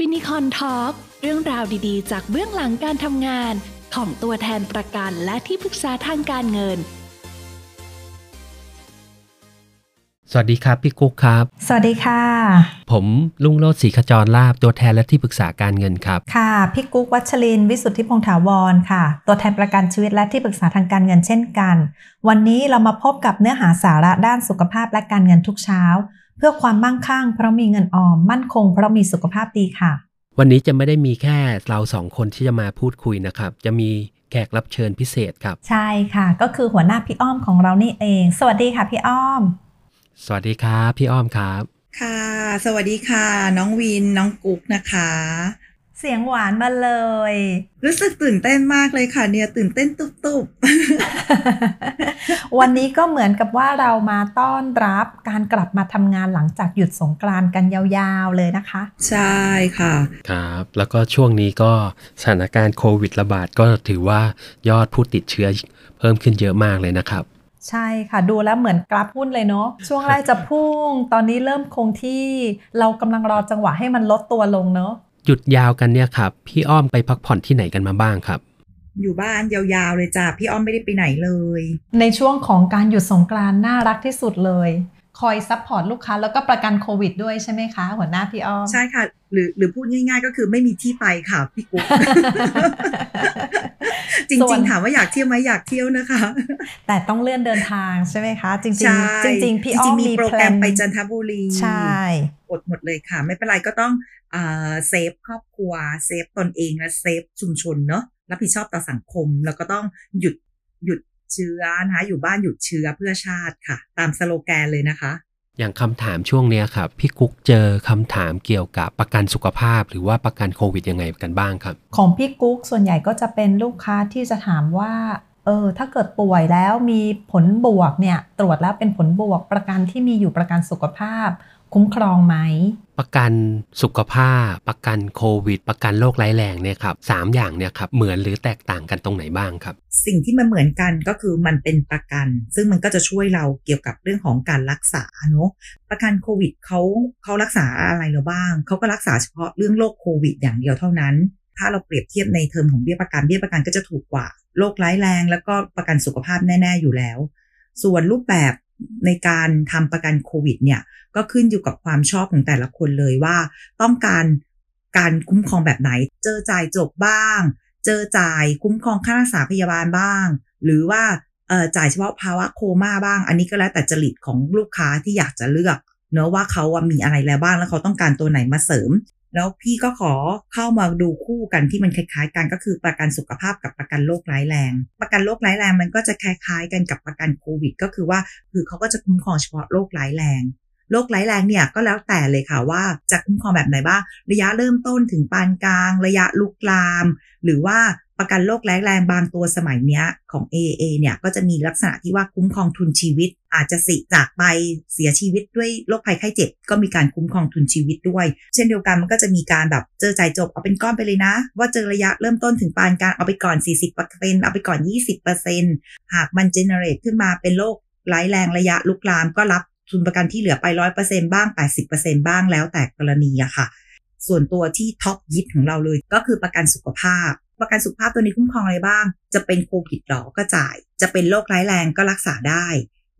Finicon Talk เรื่องราวดีๆ จากเบื้องหลังการทำงาน ของตัวแทนประกันและที่ปรึกษาทางการเงิน สวัสดีครับพี่กุ๊กครับ สวัสดีค่ะ ผมลุงโรศรีขจรลาบตัวแทนและที่ปรึกษาการเงินครับ ค่ะพี่กุ๊กวัชรินทร์วิสุทธิพงษ์ถาวรค่ะ ตัวแทนประกันชีวิตและที่ปรึกษาทางการเงินเช่นกัน วันนี้เรามาพบกับเนื้อหาสาระด้านสุขภาพและการเงินทุกเช้า เพื่อความมั่งคั่งเพราะมีเงินออมมั่นคง เพราะมีสุขภาพดีค่ะ วันนี้จะไม่ได้มีแค่เราสองคนที่จะมาพูดคุยนะครับ จะมีแขกรับเชิญพิเศษครับ ใช่ค่ะ ก็คือหัวหน้าพี่อ้อมของเรานี่เอง สวัสดีค่ะพี่อ้อม สวัสดีครับพี่อ้อมครับ ค่ะ สวัสดีค่ะ น้องวินน้องกุ๊กนะคะ เสียงหวานมาเลย รู้สึกตื่นเต้นมากเลยค่ะเนี่ยตื่นเต้นตุบวันนี้ก็เหมือนกับว่าเรามาต้อนรับการกลับมาทำงานหลังจากหยุดสงกรานต์กันยาวๆเลยนะคะๆใช่ค่ะ ครับ แล้วก็ช่วงนี้ก็สถานการณ์โควิดระบาดก็ถือว่ายอดผู้ติดเชื้อเพิ่มขึ้นเยอะมากเลยนะครับใช่ค่ะ ดูแล้วเหมือนกราฟหุ้นเลยเนาะช่วงแรกจะพุ่ง ตอนนี้เริ่มคงที่เรากำลังรอจังหวะให้มันลดตัวลงเนาะ หยุดยาวกันเนี่ยครับ พี่อ้อมไปพักผ่อนที่ไหนกันมาบ้างครับ อยู่บ้านยาวๆเลยจ้ะพี่อ้อมไม่ได้ไปไหนเลย ในช่วงของการหยุดสงกรานต์น่ารักที่สุดเลย คอย support ลูกค้า แล้วก็ประกันโควิดด้วยใช่ไหมคะ หัวหน้าพี่อ้อม ใช่ค่ะ หรือหรือพูดง่าย ๆ ก็คือไม่มีที่ไปค่ะพี่กุ๊กส่วนจริงๆ ถามว่าอยากเที่ยวไหมอยากเที่ยวนะคะ แต่ต้องเลื่อนเดินทางใช่ไหมคะ จริงใช่ๆจริงๆพี่อ้อมจริงๆมีมี plan โปรแกรมไปจันทบุรีใช่อดหมดเลยค่ะ ไม่เป็นไรก็ต้องอ่า save ครอบครัว save ตนเองและ save ชุมชนเนาะรับผิดชอบต่อสังคม แล้วก็ต้องหยุดหยุด เชื้อนะคะอยู่บ้านหยุดเชื้อเพื่อชาติค่ะ ตามสโลแกนเลยนะคะ อย่างคำถามช่วงเนี้ยครับพี่กุ๊กเจอคำถามเกี่ยวกับประกันสุขภาพ หรือว่าประกันโควิดยังไงกันบ้างครับ ของพี่กุ๊กส่วนใหญ่ก็จะเป็นลูกค้าที่จะถามว่าเออถ้าเกิดป่วยแล้วมีผลบวกเนี่ยตรวจแล้วเป็นผลบวกประกันที่มีอยู่ประกันสุขภาพ คุ้มครองไหม ประกันสุขภาพ ประกันโควิด ประกันโรคร้ายแรงเนี่ยครับสามอย่างเนี่ยครับเหมือนหรือแตกต่างกันตรงไหนบ้างครับ สิ่งที่มันเหมือนกันก็คือมันเป็นประกัน ซึ่งมันก็จะช่วยเราเกี่ยวกับเรื่องของการรักษาเนอะประกันโควิดเขาเขารักษาอะไรเราบ้างเขาก็รักษาเฉพาะเรื่องโรคโควิด อย่างเดียวเท่านั้น ถ้าเราเปรียบเทียบในเทอมของเบี้ยประกันเบี้ยประกันก็จะถูกกว่าโรคร้ายแรง แล้วก็ประกันสุขภาพแน่ ๆอยู่แล้ว ส่วนรูปแบบ ในการทำประกันโควิดเนี่ยก็ขึ้นอยู่กับความชอบของแต่ละคนเลยว่า ต้องการการคุ้มครองแบบไหน เจอจ่ายจบบ้าง เจอจ่ายคุ้มครองค่ารักษาพยาบาลบ้าง หรือว่าจ่ายเฉพาะภาวะโคม่าบ้าง อันนี้ก็แล้วแต่จริตของลูกค้าที่อยากจะเลือก เนอะว่าเขาอะมีอะไรแล้วบ้างแล้วเขาต้องการตัวไหนมาเสริม แล้วพี่ก็ขอเข้ามาดูคู่กันที่มันคล้ายๆ กันก็คือประกันสุขภาพกับประกันโรคร้ายแรง ประกันโรคร้ายแรงมันก็จะคล้ายๆ กันกับประกันโควิด ก็คือว่าคือเขาก็จะคุ้มครองเฉพาะโรคร้ายแรงโรคร้ายแรงเนี่ยก็แล้วแต่เลยค่ะว่าจะคุ้มครองแบบไหนบ้างระยะเริ่มต้นถึงปานกลาง ระยะลุกลาม หรือว่า ประกันโรคร้ายแรงบางตัวสมัยเนี้ยของ AA เนี่ยก็จะมีลักษณะที่ว่าคุ้มครองทุนชีวิต อาจจะสิจากไปเสียชีวิตด้วยโรคภัยไข้เจ็บ ก็มีการคุ้มครองทุนชีวิตด้วย เช่นเดียวกันมันก็จะมีการแบบเจอจ่ายจบเอาเป็นก้อนไปเลยนะ ว่าเจอระยะเริ่มต้นถึงปานกลางเอาไปก่อน 40%เอาไปก่อน 20%หากมันเจเนเรตขึ้นมาเป็นโรคร้ายแรงระยะลุกลามก็รับทุนประกันที่เหลือไป100%บ้าง80%บ้างแล้วแต่กรณีอะค่ะ ส่วนตัวที่ท็อปยิทของเราเลยก็คือประกันสุขภาพ ประกันสุขภาพตัวนี้คุ้มครองอะไรบ้าง จะเป็นโควิดหรอก็จ่าย จะเป็นโรคร้ายแรงก็รักษาได้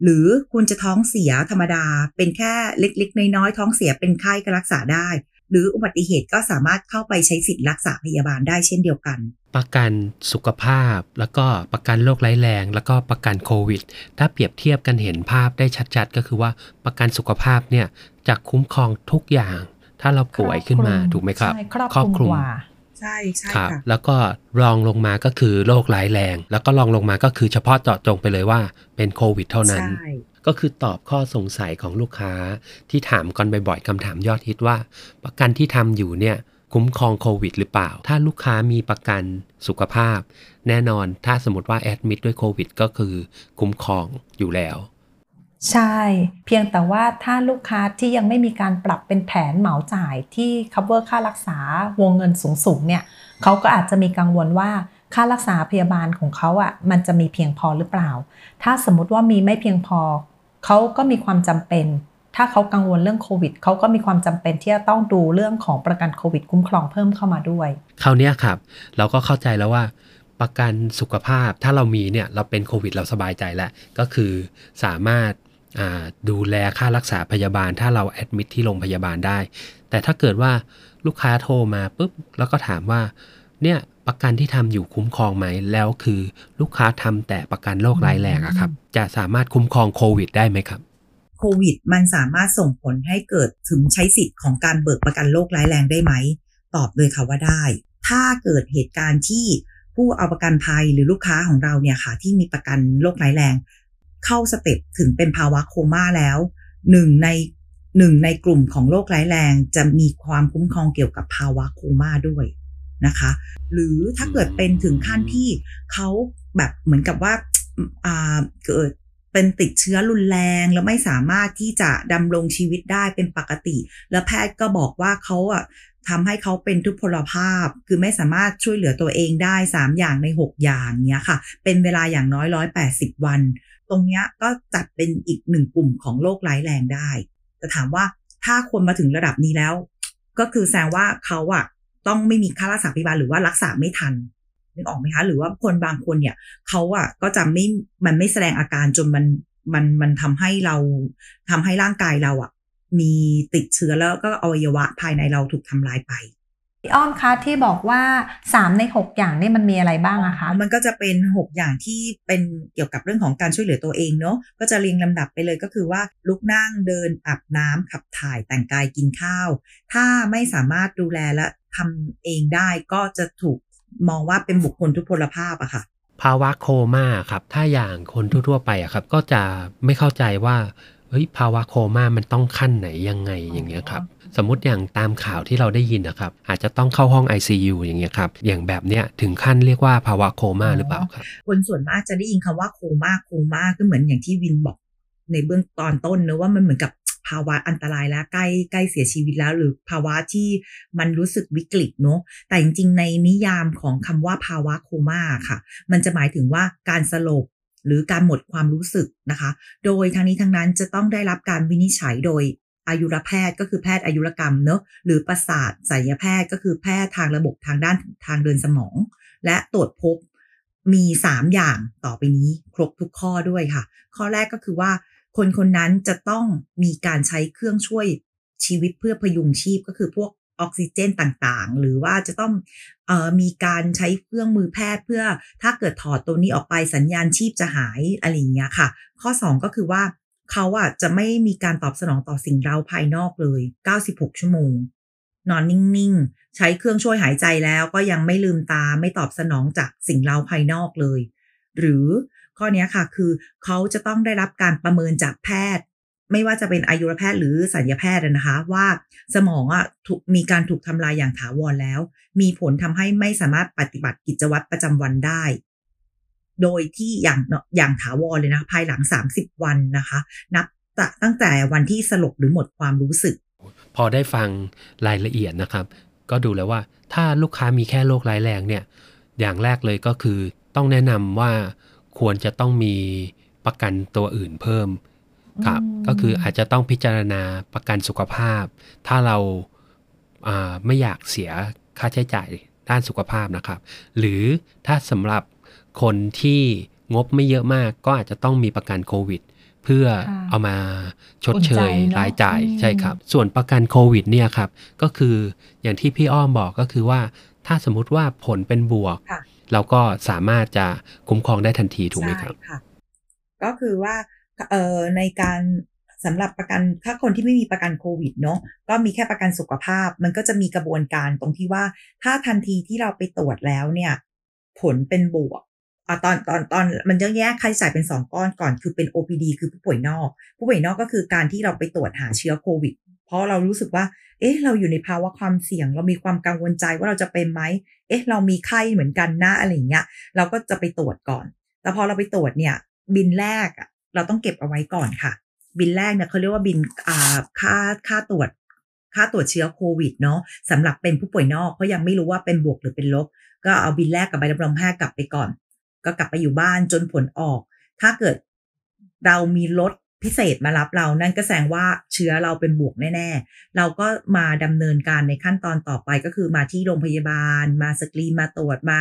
หรือคุณจะท้องเสียธรรมดา เป็นแค่เล็กๆน้อยๆท้องเสียเป็นไข้ก็รักษาได้ หรืออุบัติเหตุก็สามารถเข้าไปใช้สิทธิ์รักษาพยาบาลได้เช่นเดียวกัน ประกันสุขภาพ แล้วก็ประกันโรคร้ายแรง แล้วก็ประกันโควิด ถ้าเปรียบเทียบกันเห็นภาพได้ชัด ๆ ก็คือว่าประกันสุขภาพเนี่ยจะคุ้มครองทุกอย่าง ถ้าเราป่วยขึ้นมาครอบคลุมถูกไหมครับใช่ครอบคลุมกว่า ใช่ใช่ครับค่ะแล้วก็รองลงมาก็คือโรคร้ายแรง แล้วก็รองลงมาก็คือเฉพาะเจาะจงไปเลยว่าเป็นโควิด เท่านั้นใช่ก็คือตอบข้อสงสัยของลูกค้าที่ถามกันบ่อยๆคำถามยอดฮิตว่า ประกันที่ทำอยู่เนี่ยคุ้มครองโควิดหรือเปล่า ถ้าลูกค้ามีประกันสุขภาพ แน่นอนถ้าสมมติว่าแอดมิดด้วยโควิดก็คือคุ้มครองอยู่แล้ว ใช่ เพียงแต่ว่าถ้าลูกค้าที่ยังไม่มีการปรับเป็นแผนเหมาจ่ายที่ cover ค่ารักษาวงเงินสูงๆเนี่ยเขาก็อาจจะมีกังวลว่าค่ารักษาพยาบาลของเขาอะมันจะมีเพียงพอหรือเปล่า ถ้าสมมติว่ามีไม่เพียงพอ เขาก็มีความจำเป็น ถ้าเขากังวลเรื่องโควิดเขาก็มีความจำเป็นที่จะต้องดูเรื่องของประกันโควิดคุ้มครองเพิ่มเข้ามาด้วย คราวนี้ครับ เราก็เข้าใจแล้วว่าประกันสุขภาพถ้าเรามีเนี่ยเราเป็นโควิดเราสบายใจแล้ว ก็คือสามารถ ดูแลค่ารักษาพยาบาล ถ้าเราแอดมิทที่โรงพยาบาลได้ แต่ถ้าเกิดว่าลูกค้าโทรมาปุ๊บแล้วก็ถามว่าเนี่ยประกันที่ทำอยู่คุ้มครองไหมแล้วคือลูกค้าทำแต่ประกันโรคร้ายแรงอะครับ จะสามารถคุ้มครองโควิดได้ไหมครับโควิด มันสามารถส่งผลให้เกิดถึงใช้สิทธิ์ของการเบิกประกันโรคร้ายแรงได้ไหม ตอบเลยค่ะว่าได้ ถ้าเกิดเหตุการณ์ที่ผู้เอาประกันภัยหรือลูกค้าของเราเนี่ยค่ะที่มีประกันโรคร้ายแรง เข้าสเต็ปถึงเป็นภาวะโคม่าแล้วหนึ่งในหนึ่งในกลุ่มของโรคร้ายแรงจะมีความคุ้มครองเกี่ยวกับภาวะโคม่าด้วยนะคะ หรือถ้าเกิดเป็นถึงขั้นที่เขาแบบเหมือนกับว่าอ่าเกิด เป็นติดเชื้อรุนแรง แล้วไม่สามารถที่จะดำรงชีวิตได้เป็นปกติ แล้วแพทย์ก็บอกว่าเขาอะทำให้เขาเป็นทุพพลภาพ คือไม่สามารถช่วยเหลือตัวเองได้ 3 อย่างใน 6 อย่างเนี้ยค่ะ เป็นเวลาอย่างน้อย 180 วัน ตรงเนี้ยก็จัดเป็นอีกหนึ่งกลุ่มของโรคร้ายแรงได้ แต่ถามว่าถ้าคนมาถึงระดับนี้แล้ว ก็คือแสดงว่าเขาอะต้องไม่มีค่ารักษาพยาบาลหรือว่ารักษาไม่ทัน นึกออกไหมคะ หรือว่าคนบางคนเนี่ยเขาอะก็จะไม่มันไม่แสดงอาการจนมันมันมันทำให้เราทำให้ร่างกายเราอะมีติดเชื้อแล้วก็อวัยวะภายในเราถูกทำลายไปพี่อ้อมคะที่บอกว่า 3 ใน 6 อย่างนี่มันมีอะไรบ้างอะคะมันก็จะเป็น 6 อย่างที่เป็นเกี่ยวกับเรื่องของการช่วยเหลือตัวเองเนาะก็จะเรียงลำดับไปเลยก็คือว่าลุกนั่งเดินอาบน้ำขับถ่ายแต่งกายกินข้าว ถ้าไม่สามารถดูแลและทำเองได้ก็จะถูก มองว่าเป็นบุคคลทุพพลภาพอะค่ะ ภาวะโคม่าครับ ถ้าอย่างคนทั่วๆไปอะครับ ก็จะไม่เข้าใจว่าเฮ้ยภาวะโคม่ามันต้องขั้นไหนยังไงอย่างเงี้ยครับสมมติอย่างตามข่าวที่เราได้ยินนะครับ อาจจะต้องเข้าห้อง ICU อย่างเงี้ยครับ อย่างแบบเนี้ยถึงขั้นเรียกว่าภาวะโคม่าหรือเปล่าครับ คนส่วนมากจะได้ยินคำว่าโคม่าโคม่าก็เหมือนอย่างที่วินบอกในเบื้องตอนต้นเนอะว่ามันเหมือนกับ ภาวะอันตรายแล้วใกล้ใกล้เสียชีวิตแล้ว หรือภาวะที่มันรู้สึกวิกฤตเนอะแต่จริงๆ ในนิยามของคำว่าภาวะโคม่าค่ะ มันจะหมายถึงว่าการสลบหรือการหมดความรู้สึกนะคะ โดยทั้งนี้ทั้งนั้นจะต้องได้รับการวินิจฉัยโดยอายุรแพทย์ก็คือแพทย์อายุรกรรมเนอะหรือประสาทศัลยแพทย์ก็คือแพทย์ทางระบบทางด้านทางเดินสมอง และตรวจพบมี 3 อย่างต่อไปนี้ครบทุกข้อด้วยค่ะ ข้อแรกก็คือว่า คนคนนั้นจะต้องมีการใช้เครื่องช่วยชีวิตเพื่อพยุงชีพก็คือพวกออกซิเจนต่างๆ หรือว่าจะต้องออมีการใช้เครื่องมือแพทย์เพื่อถ้าเกิดถอดตัวนี้ออกไปสัญญาณชีพจะหายอะไรอย่างเงี้ยค่ะ ข้อ 2 ก็คือว่าเขาอะจะไม่มีการตอบสนองต่อสิ่งเร้าภายนอกเลย 96 ชั่วโมง นอนนิ่งๆ ใช้เครื่องช่วยหายใจแล้วก็ยังไม่ลืมตาไม่ตอบสนองจากสิ่งเร้าภายนอกเลย หรือ ข้อนี้ค่ะคือเขาจะต้องได้รับการประเมินจากแพทย์ ไม่ว่าจะเป็นอายุรแพทย์หรือสัญญาแพทย์นะคะ ว่าสมองอะถูกมีการถูกทำลายอย่างถาวรแล้ว มีผลทำให้ไม่สามารถปฏิบัติกิจวัตรประจำวันได้ โดยที่อย่างอย่างถาวรเลยนะภายหลัง 30 วันนะคะ นับตั้งแต่วันที่สลบหรือหมดความรู้สึก พอได้ฟังรายละเอียดนะครับ ก็ดูแล้วว่าถ้าลูกค้ามีแค่โรคร้ายแรงเนี่ย อย่างแรกเลยก็คือต้องแนะนำว่า ควรจะต้องมีประกันตัวอื่นเพิ่มครับอืมก็คืออาจจะต้องพิจารณาประกันสุขภาพ ถ้าเราอ่าไม่อยากเสียค่าใช้จ่ายด้านสุขภาพนะครับ หรือถ้าสำหรับคนที่งบไม่เยอะมากก็อาจจะต้องมีประกันโควิด เพื่อค่ะเอามาชดเชยอุ่นใจเนอะรายจ่ายอืมใช่ครับ ส่วนประกันโควิดเนี่ยครับก็คืออย่างที่พี่อ้อมบอกก็คือว่าถ้าสมมุติว่าผลเป็นบวกค่ะ เราก็สามารถจะคุ้มครองได้ทันทีถูกไหมครับใช่ค่ะ ก็คือว่าเอ่อในการสำหรับประกันถ้าคนที่ไม่มีประกันโควิดเนาะก็มีแค่ประกันสุขภาพ มันก็จะมีกระบวนการตรงที่ว่า ถ้าทันทีที่เราไปตรวจแล้วเนี่ย ผลเป็นบวกอะตอนตอนตอนมันจะแยกค่าใช้จ่ายเป็นสองก้อนก่อนคือเป็น OPD คือผู้ป่วยนอก ผู้ป่วยนอกก็คือการที่เราไปตรวจหาเชื้อโควิด เพราะเรารู้สึกว่า เอ๊ะ เราอยู่ในภาวะความเสี่ยง เรามีความกังวลใจว่าเราจะเป็นไหม เอ๊ะ เรามีไข้เหมือนกันนะอะไรอย่างเงี้ย เราก็จะไปตรวจก่อน แต่พอเราไปตรวจเนี่ย บินแรกอะเราต้องเก็บเอาไว้ก่อนค่ะ บินแรกเนี่ยเขาเรียกว่าบินอ่าค่าค่าตรวจ ค่าตรวจเชื้อโควิดเนาะสำหรับเป็นผู้ป่วยนอกเพราะยังไม่รู้ว่าเป็นบวกหรือเป็นลบ ก็เอาบินแรกกับใบรับรองแพทย์กลับไปก่อน ก็กลับไปอยู่บ้านจนผลออก ถ้าเกิดเรามีลด พิเศษมารับเรานั่นก็แสดงว่าเชื้อเราเป็นบวกแน่ๆ เราก็มาดำเนินการในขั้นตอนต่อไปก็คือมาที่โรงพยาบาล มาสกรีนมาตรวจมา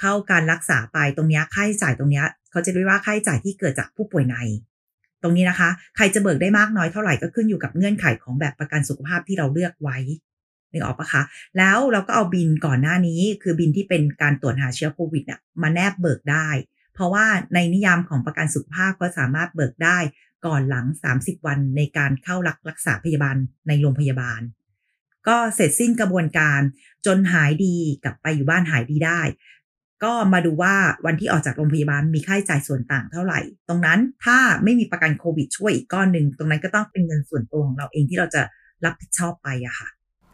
เข้าการรักษาไปตรงนี้ค่าใช้จ่ายตรงนี้เขาจะเรียกว่าค่าใช้จ่ายที่เกิดจากผู้ป่วยใน ตรงนี้นะคะ ใครจะเบิกได้มากน้อยเท่าไหร่ก็ขึ้นอยู่กับเงื่อนไขของแบบประกันสุขภาพที่เราเลือกไว้นึกออกปะคะ แล้วเราก็เอาบินก่อนหน้านี้ คือบินที่เป็นการตรวจหาเชื้อโควิดเนี่ยมาแนบเบิกได้ เพราะว่าในนิยามของประกันสุขภาพก็สามารถเบิกได้ ก่อนหลัง 30 วันในการเข้ารักรักษาพยาบาลในโรงพยาบาล ก็เสร็จสิ้นกระบวนการจนหายดีกลับไปอยู่บ้านหายดีได้ ก็มาดูว่าวันที่ออกจากโรงพยาบาลมีค่าใช้จ่ายส่วนต่างเท่าไหร่ ตรงนั้นถ้าไม่มีประกันโควิดช่วยอีกก้อนหนึ่งตรงนั้นก็ต้องเป็นเงินส่วนตัวของเราเองที่เราจะรับผิดชอบไปอะค่ะ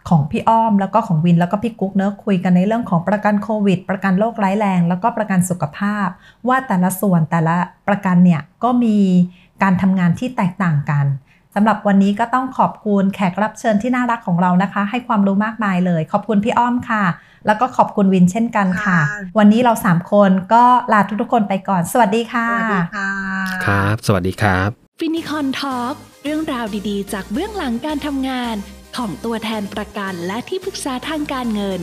ของพี่อ้อมแล้วก็ของวินแล้วก็พี่กุ๊กเนอะคุยกันในเรื่องของประกันโควิด ประกันโรคร้ายแรง แล้วก็ประกันสุขภาพ ว่าแต่ละส่วนแต่ละประกันเนี่ยก็มี การทำงานที่แตกต่างกันสำหรับวันนี้ก็ต้องขอบคุณแขกรับเชิญที่น่ารักของเรานะคะ ให้ความรู้มากมายเลย ขอบคุณพี่อ้อมค่ะ แล้วก็ขอบคุณวินเช่นกันค่ะค่ะ วันนี้เราสามคนก็ลาทุกๆคนไปก่อน สวัสดีค่ะ สวัสดีค่ะ ครับ สวัสดีครับ Finicon Talk เรื่องราวดีๆ จากเบื้องหลังการทำงาน ของตัวแทนประกันและที่ปรึกษาทางการเงิน